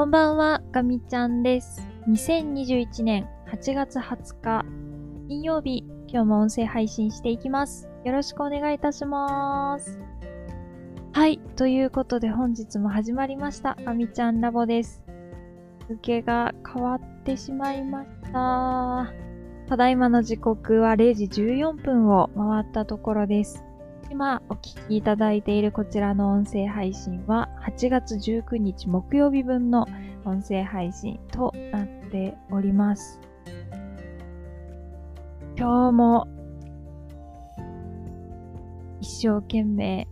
こんばんは、ガミちゃんです。2021年8月20日、金曜日、今日も音声配信していきます。よろしくお願いいたします。はい、ということで本日も始まりました、ガミちゃんラボです。日付が変わってしまいました。ただいまの時刻は0時14分を回ったところです。今お聞きいただいているこちらの音声配信は8月19日木曜日分の音声配信となっております。今日も一生懸命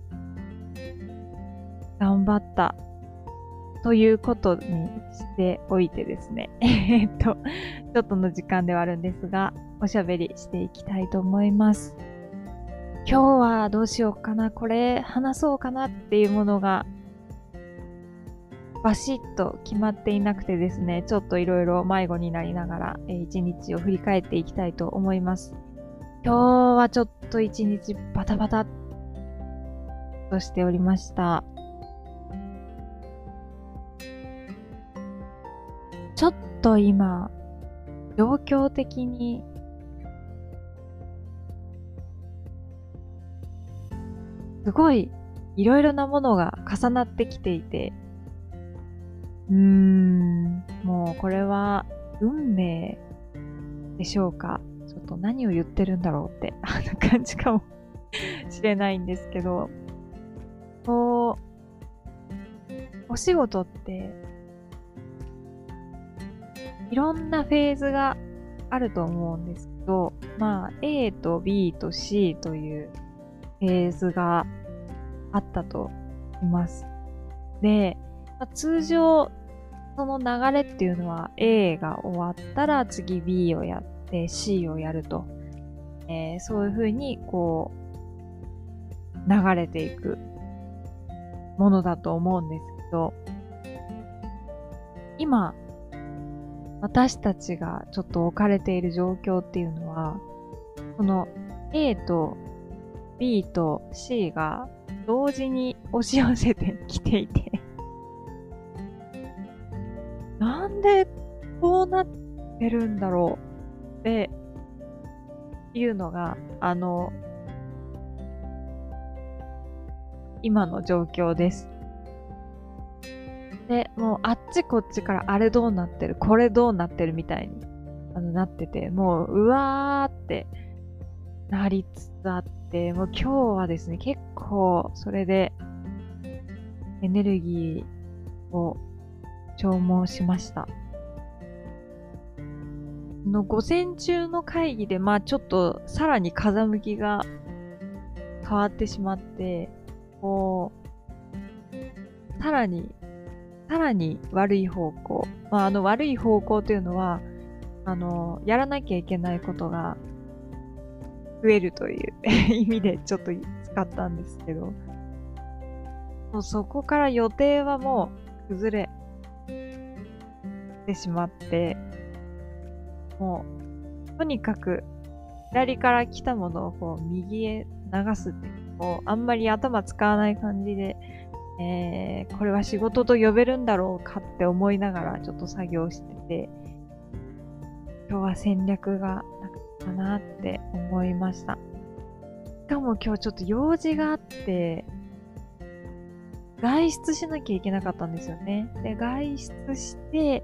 頑張ったということにしておいてですね。えっと、ちょっとの時間ではあるんですが、おしゃべりしていきたいと思います。今日はどうしようかな、これ話そうかなっていうものがバシッと決まっていなくてですね、ちょっといろいろ迷子になりながら、え一日を振り返っていきたいと思います。今日はちょっと一日バタバタとしておりました。ちょっと今、状況的にすごいいろいろなものが重なってきていて、うーん、もうこれは運命でしょうか？ちょっと何を言ってるんだろうって、あの感じかもしれないんですけど、こう、お仕事って、いろんなフェーズがあると思うんですけど、まあ、A と B と C というフェーズがあったとします。で、まあ通常、その流れっていうのは A が終わったら次 B をやって C をやると。えーそういうふうにこう流れていくものだと思うんですけど、今、私たちがちょっと置かれている状況っていうのは、この A と B と C が同時に押し寄せてきていて、なんでこうなってるんだろうっていうのが、あの、今の状況です。で、もうあっちこっちからあれどうなってる、これどうなってるみたいにあのなってて、もううわーってなりつつあって、もう今日はですね、結構それでエネルギーを消耗しました。の午前中の会議で、まあちょっとさらに風向きが変わってしまって、こう、さらに、さらに悪い方向。まああの悪い方向というのは、あの、やらなきゃいけないことが増えるという 意味でちょっと使ったんですけど、もうそこから予定はもう崩れてしまって、もう、とにかく左から来たものをこう右へ流すっていう、こう、あんまり頭使わない感じで、えー、これは仕事と呼べるんだろうかって思いながらちょっと作業してて、今日は戦略がかなって思いました。しかも今日ちょっと用事があって、外出しなきゃいけなかったんですよね。で、外出して、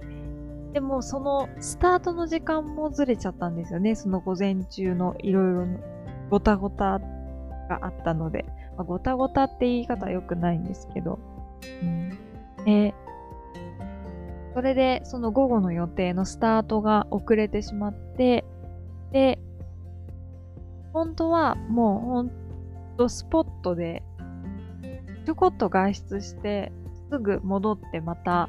でもそのスタートの時間もずれちゃったんですよね。その午前中のいろいろごたごたがあったので。まあ、ごたごたって言い方は良くないんですけど。うん、で、それでその午後の予定のスタートが遅れてしまって、で、本当はもうほんとスポットでちょこっと外出してすぐ戻ってまた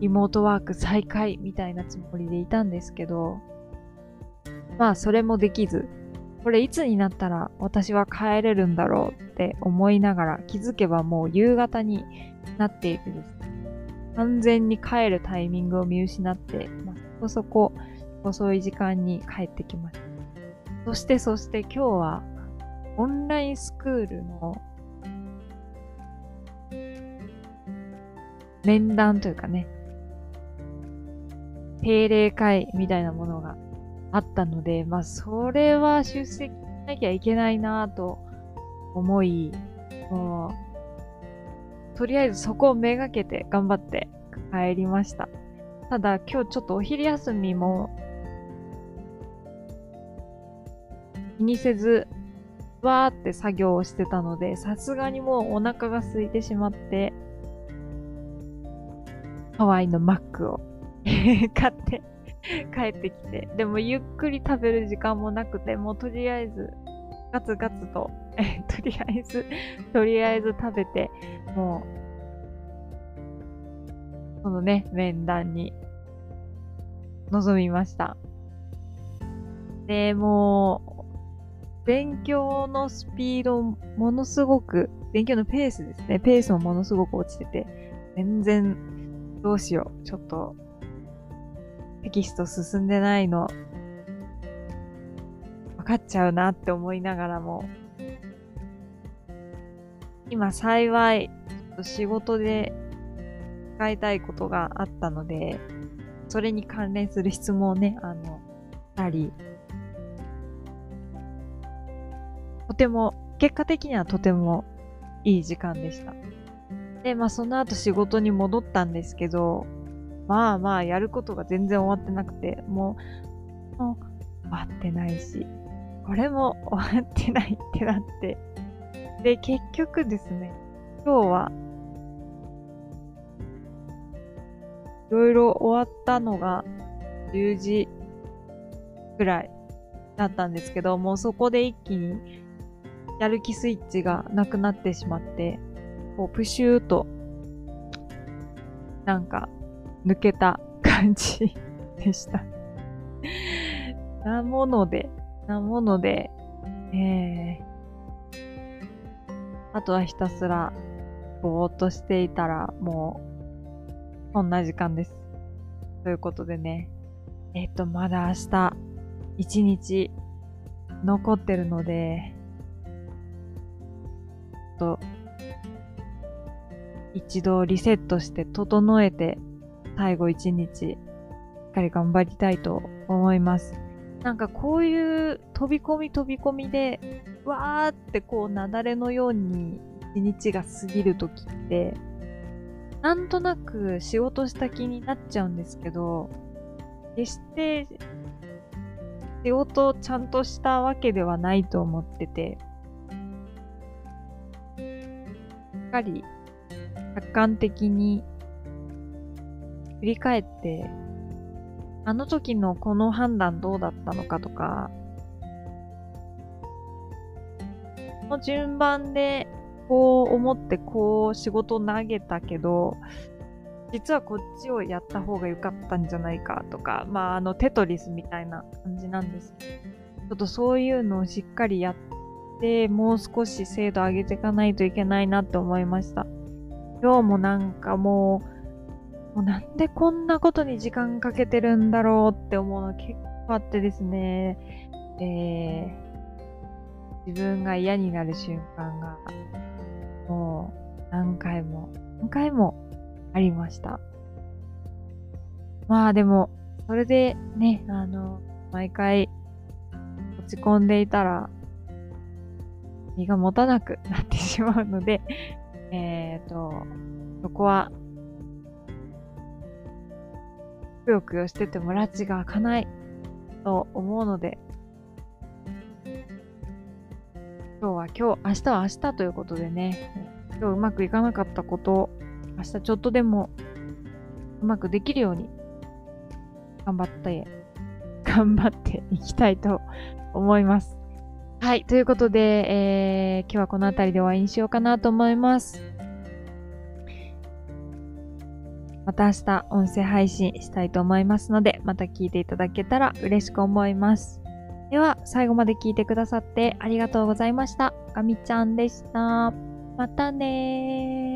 リモートワーク再開みたいなつもりでいたんですけど、まあそれもできず、これいつになったら私は帰れるんだろうって思いながら気づけばもう夕方になっていてです、完全に帰るタイミングを見失って、こそこ遅い時間に帰ってきました。そしてそして今日はオンラインスクールの面談というかね、定例会みたいなものがあったので、まあ、それは出席しなきゃいけないなと思い、もう、とりあえずそこをめがけて頑張って帰りました。ただ今日ちょっとお昼休みも気にせず、わーって作業をしてたので、さすがにもうお腹が空いてしまって、ハワイのマックを 買って帰ってきて、でもゆっくり食べる時間もなくて、もうとりあえず、ガツガツと、とりあえず、とりあえず食べて、もう、このね、面談に臨みました。で、もう、勉強のスピード、ものすごく、勉強のペースですね。ペースもものすごく落ちてて、全然、どうしよう。ちょっと、テキスト進んでないの、分かっちゃうなって思いながらも、今幸い、ちょっと仕事で使いたいことがあったので、それに関連する質問をね、あの、たり、とても、結果的にはとてもいい時間でした。で、まあその後仕事に戻ったんですけど、まあまあやることが全然終わってなくて、もう、もう終わってないし、これも終わってないってなって。で、結局ですね、今日は、いろいろ終わったのが10時ぐらいだったんですけど、もうそこで一気にやる気スイッチがなくなってしまって、こうプシューと、なんか抜けた感じでした。なもので、なもので、えー、あとはひたすらぼーっとしていたらもうこんな時間です。ということでね、えっ、と、まだ明日一日残ってるので、と、一度リセットして整えて最後一日、しっかり頑張りたいと思います。なんかこういう飛び込み飛び込みで、わーってこう雪崩のように一日が過ぎるときって、なんとなく仕事した気になっちゃうんですけど、決して仕事をちゃんとしたわけではないと思ってて、しっかり客観的に振り返って、あの時のこの判断どうだったのかとか、この順番でこう思ってこう仕事投げたけど、実はこっちをやった方が良かったんじゃないかとか、まああのテトリスみたいな感じなんですけど、ちょっとそういうのをしっかりやって、もう少し精度上げていかないといけないなって思いました。今日もなんかもう、もうなんでこんなことに時間かけてるんだろうって思うの結構あってですね、えー、自分が嫌になる瞬間が、何回も、何回もありました。まあでも、それでね、あの、毎回落ち込んでいたら、身が持たなくなってしまうので、えっ、ー、と、そこはくよくよしてても拉致が開かないと思うので、今日は今日、明日は明日ということでね、今日うまくいかなかったことを、明日ちょっとでもうまくできるように、頑張って、頑張っていきたいと思います。はい。ということで、えー、今日はこの辺りで終わりにしようかなと思います。また明日音声配信したいと思いますので、また聞いていただけたら嬉しく思います。では、最後まで聞いてくださってありがとうございました。ガミちゃんでした。またねー。